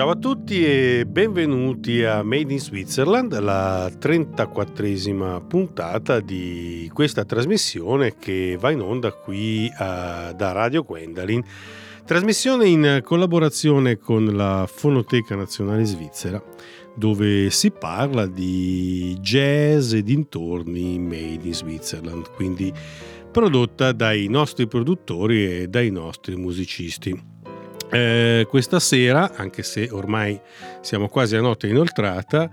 Ciao a tutti e benvenuti a Made in Switzerland, la 34esima puntata di questa trasmissione che va in onda qui a, da Radio Gwendalin. Trasmissione in collaborazione con la Fonoteca Nazionale Svizzera, dove si parla di jazz e dintorni made in Switzerland, quindi prodotta dai nostri produttori e dai nostri musicisti. Eh, questa sera, anche se ormai siamo quasi a notte inoltrata,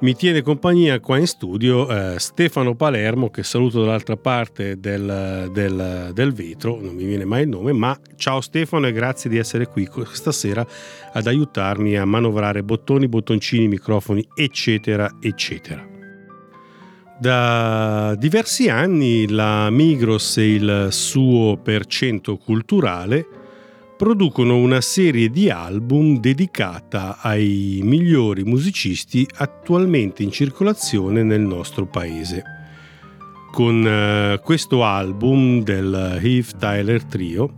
mi tiene compagnia qua in studio eh, Stefano Palermo, che saluto dall'altra parte del, del, del, vetro, non mi viene mai il nome, ma ciao Stefano e grazie di essere qui questa sera ad aiutarmi a manovrare bottoni, bottoncini, microfoni, eccetera, eccetera. Da diversi anni la Migros e il suo percento culturale producono una serie di album dedicata ai migliori musicisti attualmente in circolazione nel nostro paese. Con uh, questo album del Heath Tyler Trio,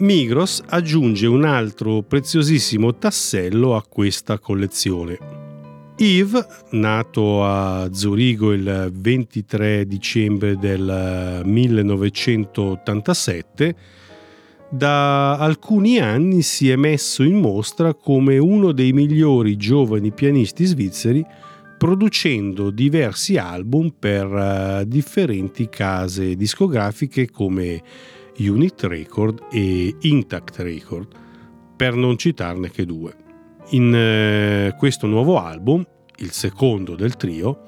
Migros aggiunge un altro preziosissimo tassello a questa collezione. Yves, nato a Zurigo il 23 dicembre del 1987, da alcuni anni si è messo in mostra come uno dei migliori giovani pianisti svizzeri producendo diversi album per uh, differenti case discografiche come Unit Record e Intact Record, per non citarne che due. In uh, questo nuovo album, il secondo del trio,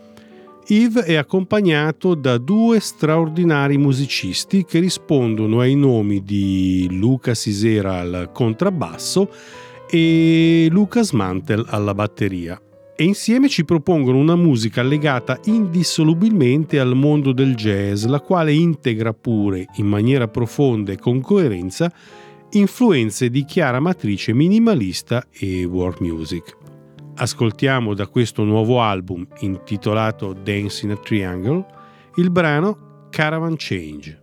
Yves è accompagnato da due straordinari musicisti che rispondono ai nomi di Luca Sisera al contrabbasso e Lucas Mantel alla batteria. E insieme ci propongono una musica legata indissolubilmente al mondo del jazz, la quale integra pure, in maniera profonda e con coerenza, influenze di chiara matrice minimalista e world music ascoltiamo da questo nuovo album intitolato Dance in a Triangle il brano Caravan Change.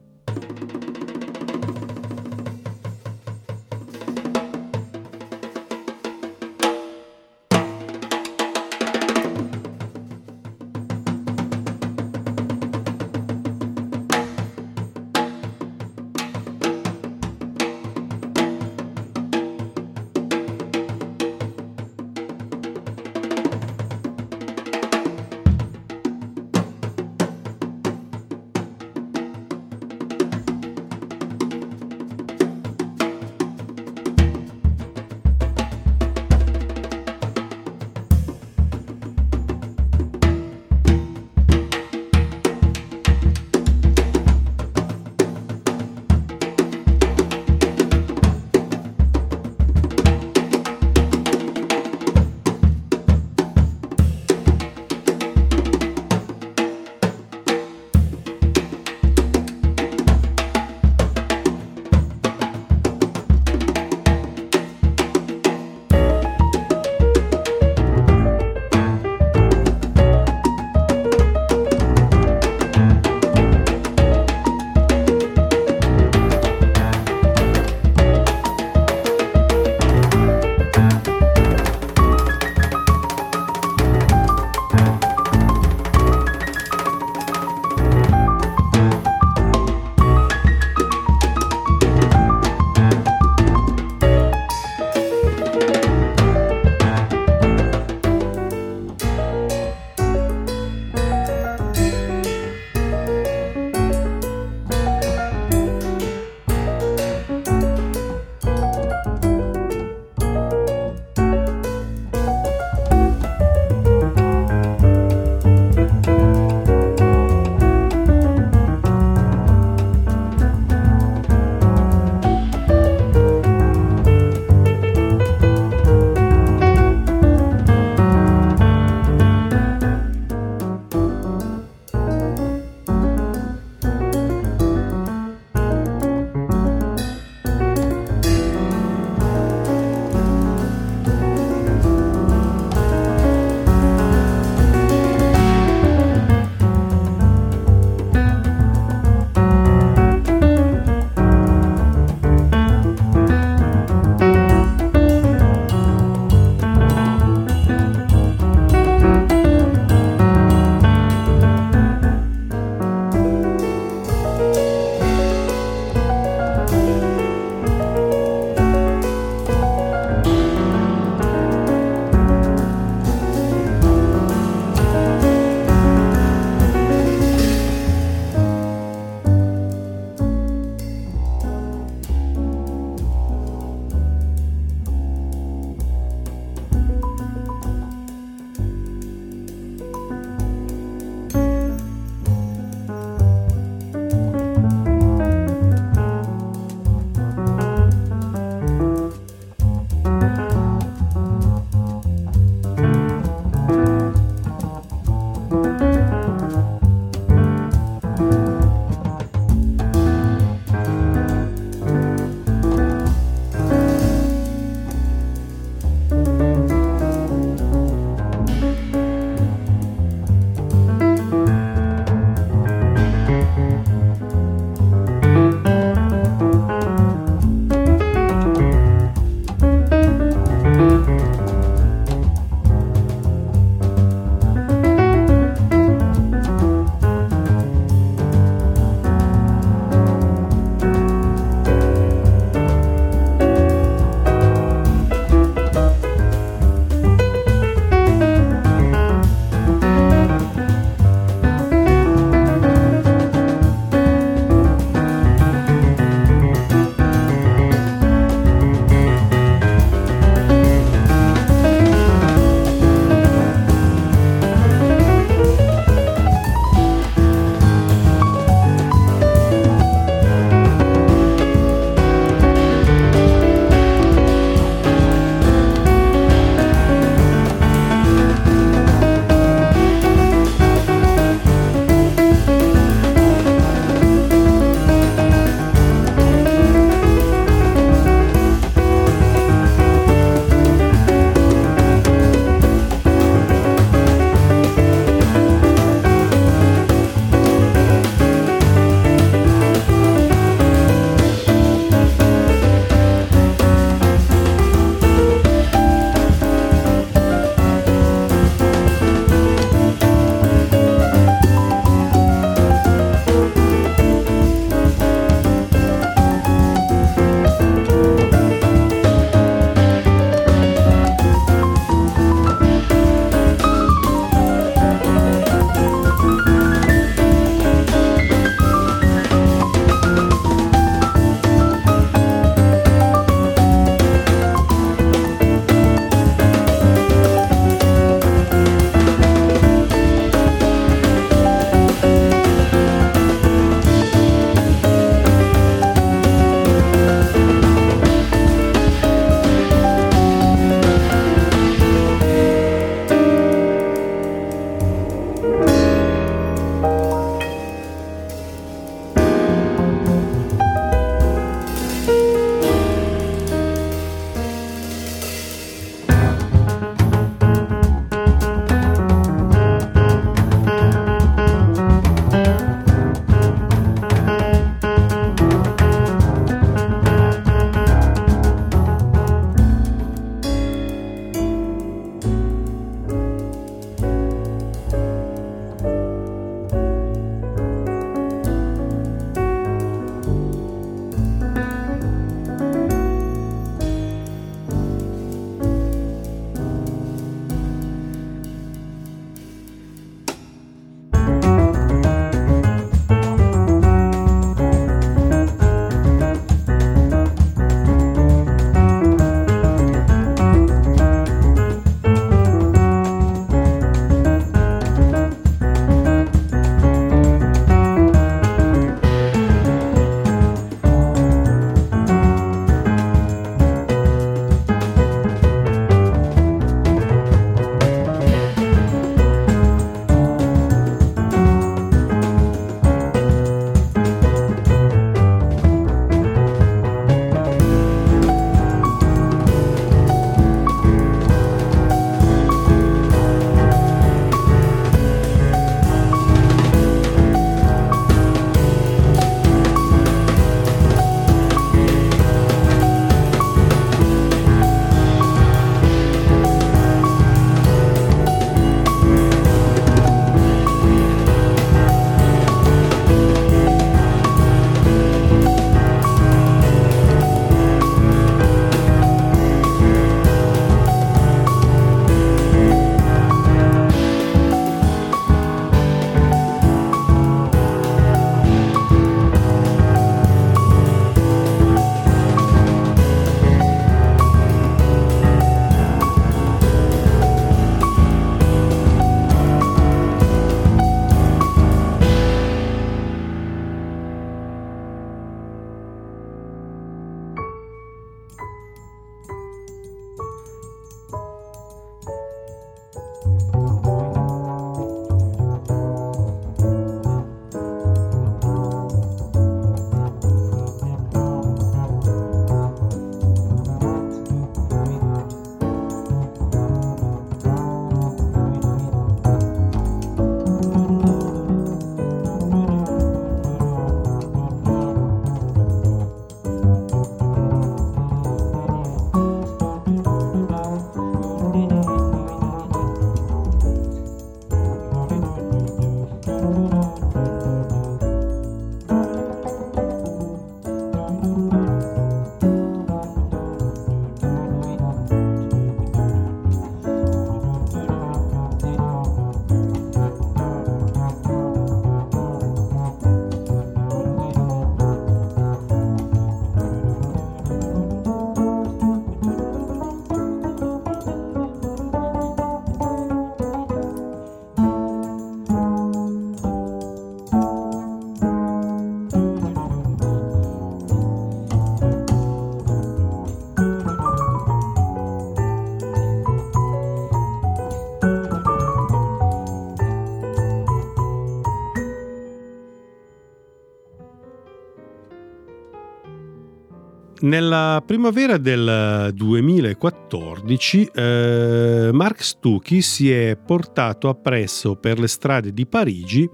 Nella primavera del 2014 eh, Mark Stucchi si è portato appresso per le strade di Parigi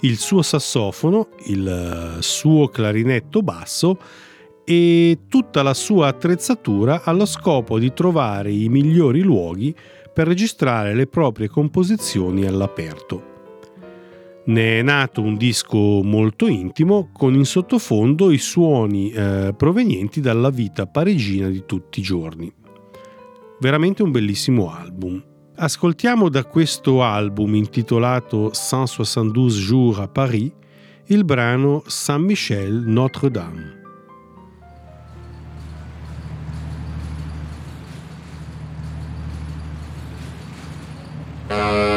il suo sassofono, il suo clarinetto basso e tutta la sua attrezzatura allo scopo di trovare i migliori luoghi per registrare le proprie composizioni all'aperto. Ne è nato un disco molto intimo con in sottofondo i suoni eh, provenienti dalla vita parigina di tutti i giorni. Veramente un bellissimo album. Ascoltiamo da questo album intitolato 172 jours à Paris il brano Saint-Michel Notre-Dame. Uh...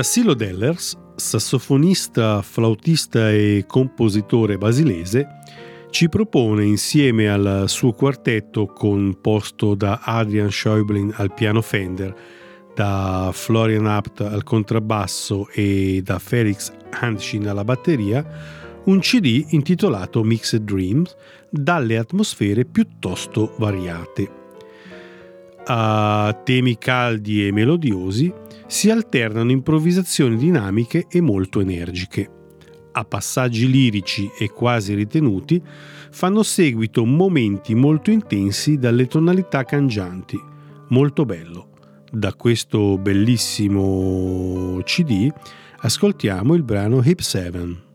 Tassilo Dellers, sassofonista, flautista e compositore basilese, ci propone insieme al suo quartetto composto da Adrian Schäublin al piano Fender, da Florian Abt al contrabbasso e da Felix Hanschin alla batteria, un CD intitolato Mixed Dreams dalle atmosfere piuttosto variate. A temi caldi e melodiosi si alternano improvvisazioni dinamiche e molto energiche. A passaggi lirici e quasi ritenuti fanno seguito momenti molto intensi dalle tonalità cangianti. Molto bello. Da questo bellissimo CD ascoltiamo il brano Hip 7.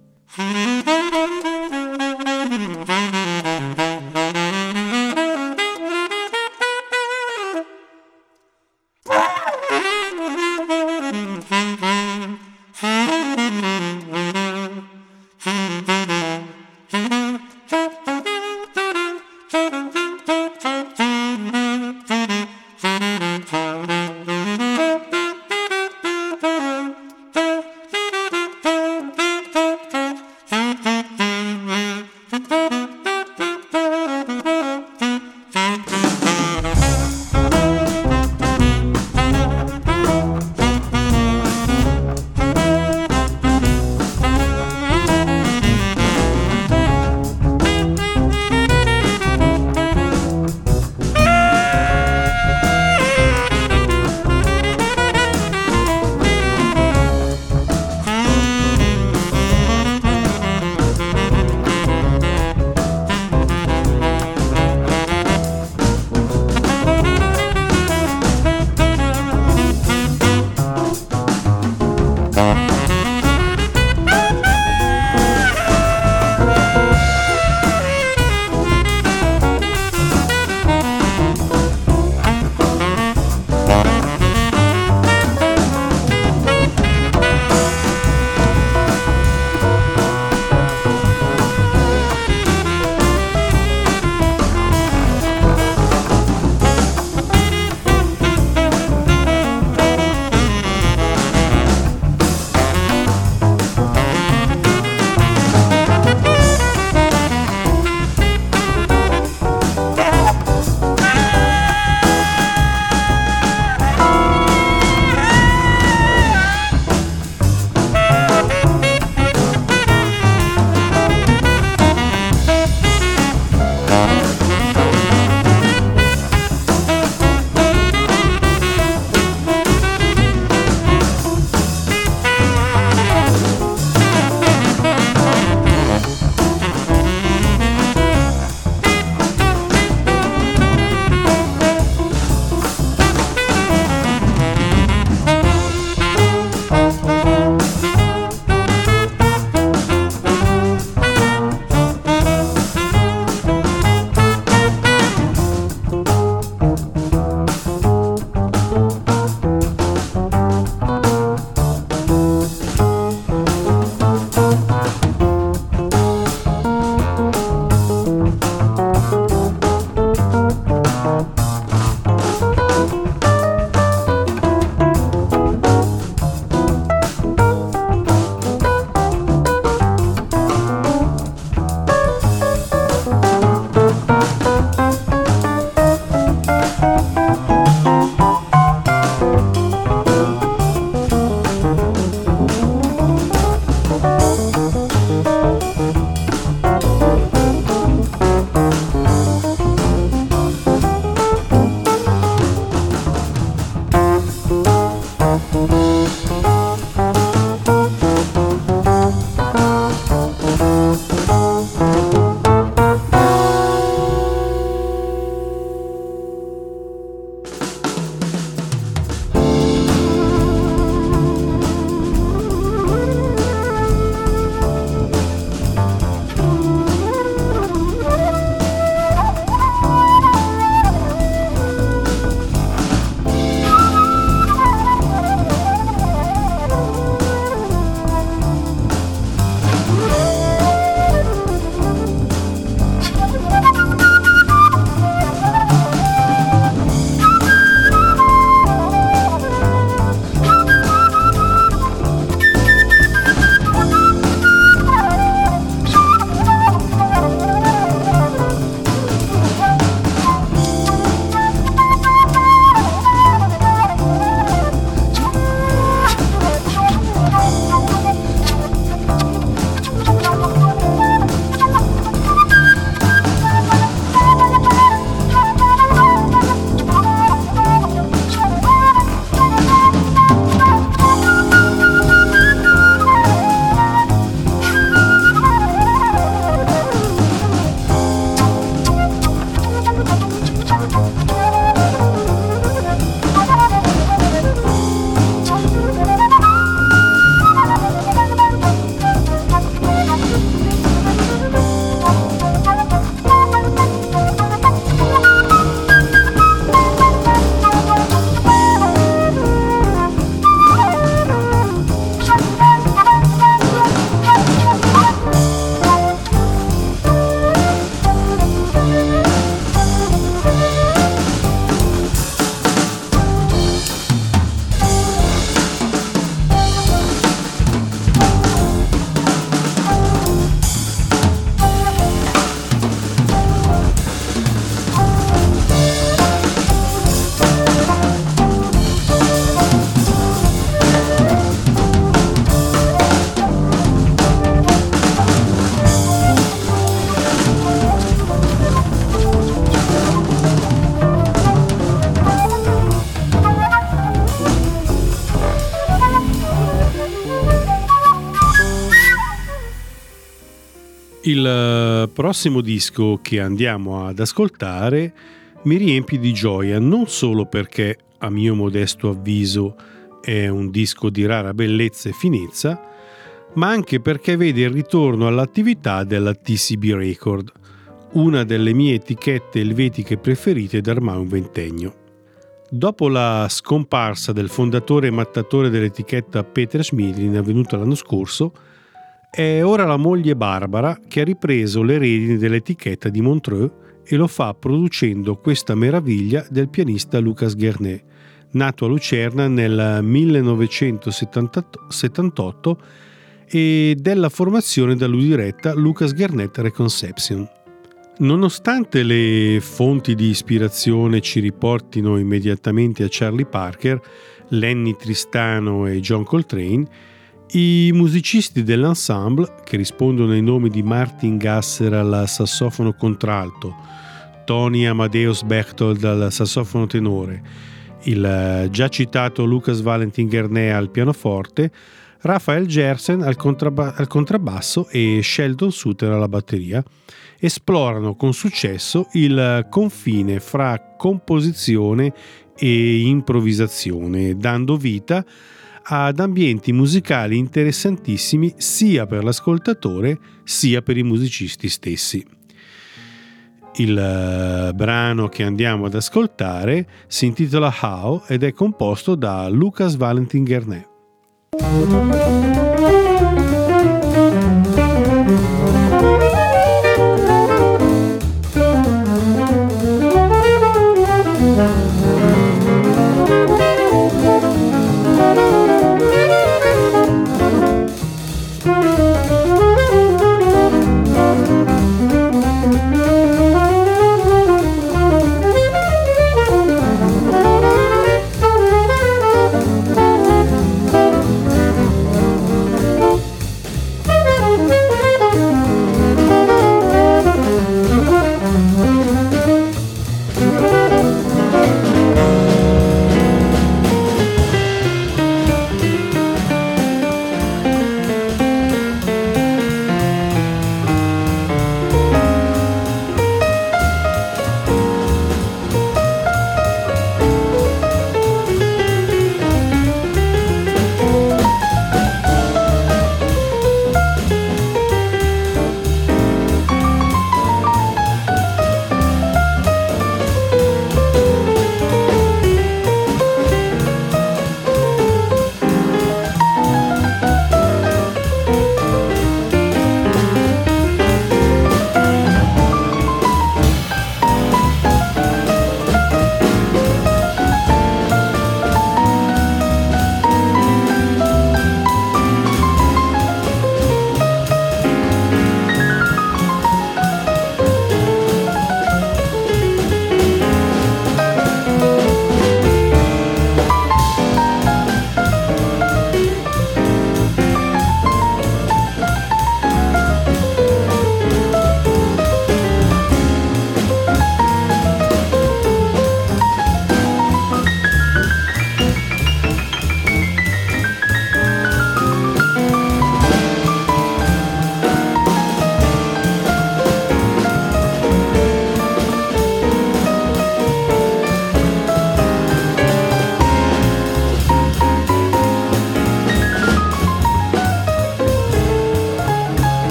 Il eh, prossimo disco che andiamo ad ascoltare mi riempie di gioia non solo perché, a mio modesto avviso, è un disco di rara bellezza e finezza, ma anche perché vede il ritorno all'attività della TCB Record, una delle mie etichette elvetiche preferite da ormai un ventennio. Dopo la scomparsa del fondatore e mattatore dell'etichetta Peter Schmidlin avvenuta l'anno scorso, è ora la moglie Barbara che ha ripreso le redini dell'etichetta di Montreux e lo fa producendo questa meraviglia del pianista Lucas Guernet, nato a Lucerna nel 1978 e della formazione da lui diretta Lucas Guernet Reconception. Nonostante le fonti di ispirazione ci riportino immediatamente a Charlie Parker, Lenny Tristano e John Coltrane, i musicisti dell'ensemble, che rispondono ai nomi di Martin Gasser al sassofono contralto, Tony Amadeus Bechtold al sassofono tenore, il già citato Lucas Valentin Guernet al pianoforte, Raphael Gersen al, contrabb- al contrabbasso e Sheldon Suter alla batteria, esplorano con successo il confine fra composizione e improvvisazione, dando vita a ad ambienti musicali interessantissimi sia per l'ascoltatore sia per i musicisti stessi. Il uh, brano che andiamo ad ascoltare si intitola How ed è composto da Lucas Valentin Guernet.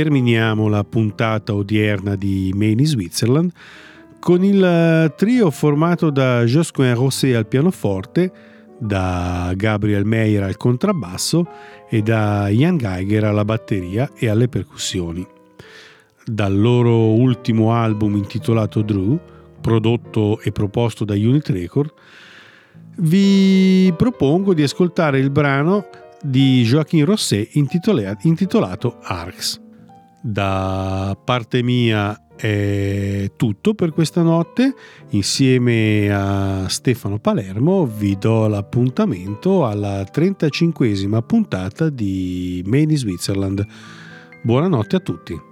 Terminiamo la puntata odierna di Main in Switzerland con il trio formato da Josquin Rosset al pianoforte, da Gabriel Meyer al contrabbasso e da Ian Geiger alla batteria e alle percussioni. Dal loro ultimo album intitolato Drew, prodotto e proposto da Unit Record, vi propongo di ascoltare il brano di Joachim Rosset intitolato Arcs. Da parte mia è tutto per questa notte. Insieme a Stefano Palermo vi do l'appuntamento alla 35esima puntata di Made in Switzerland. Buonanotte a tutti.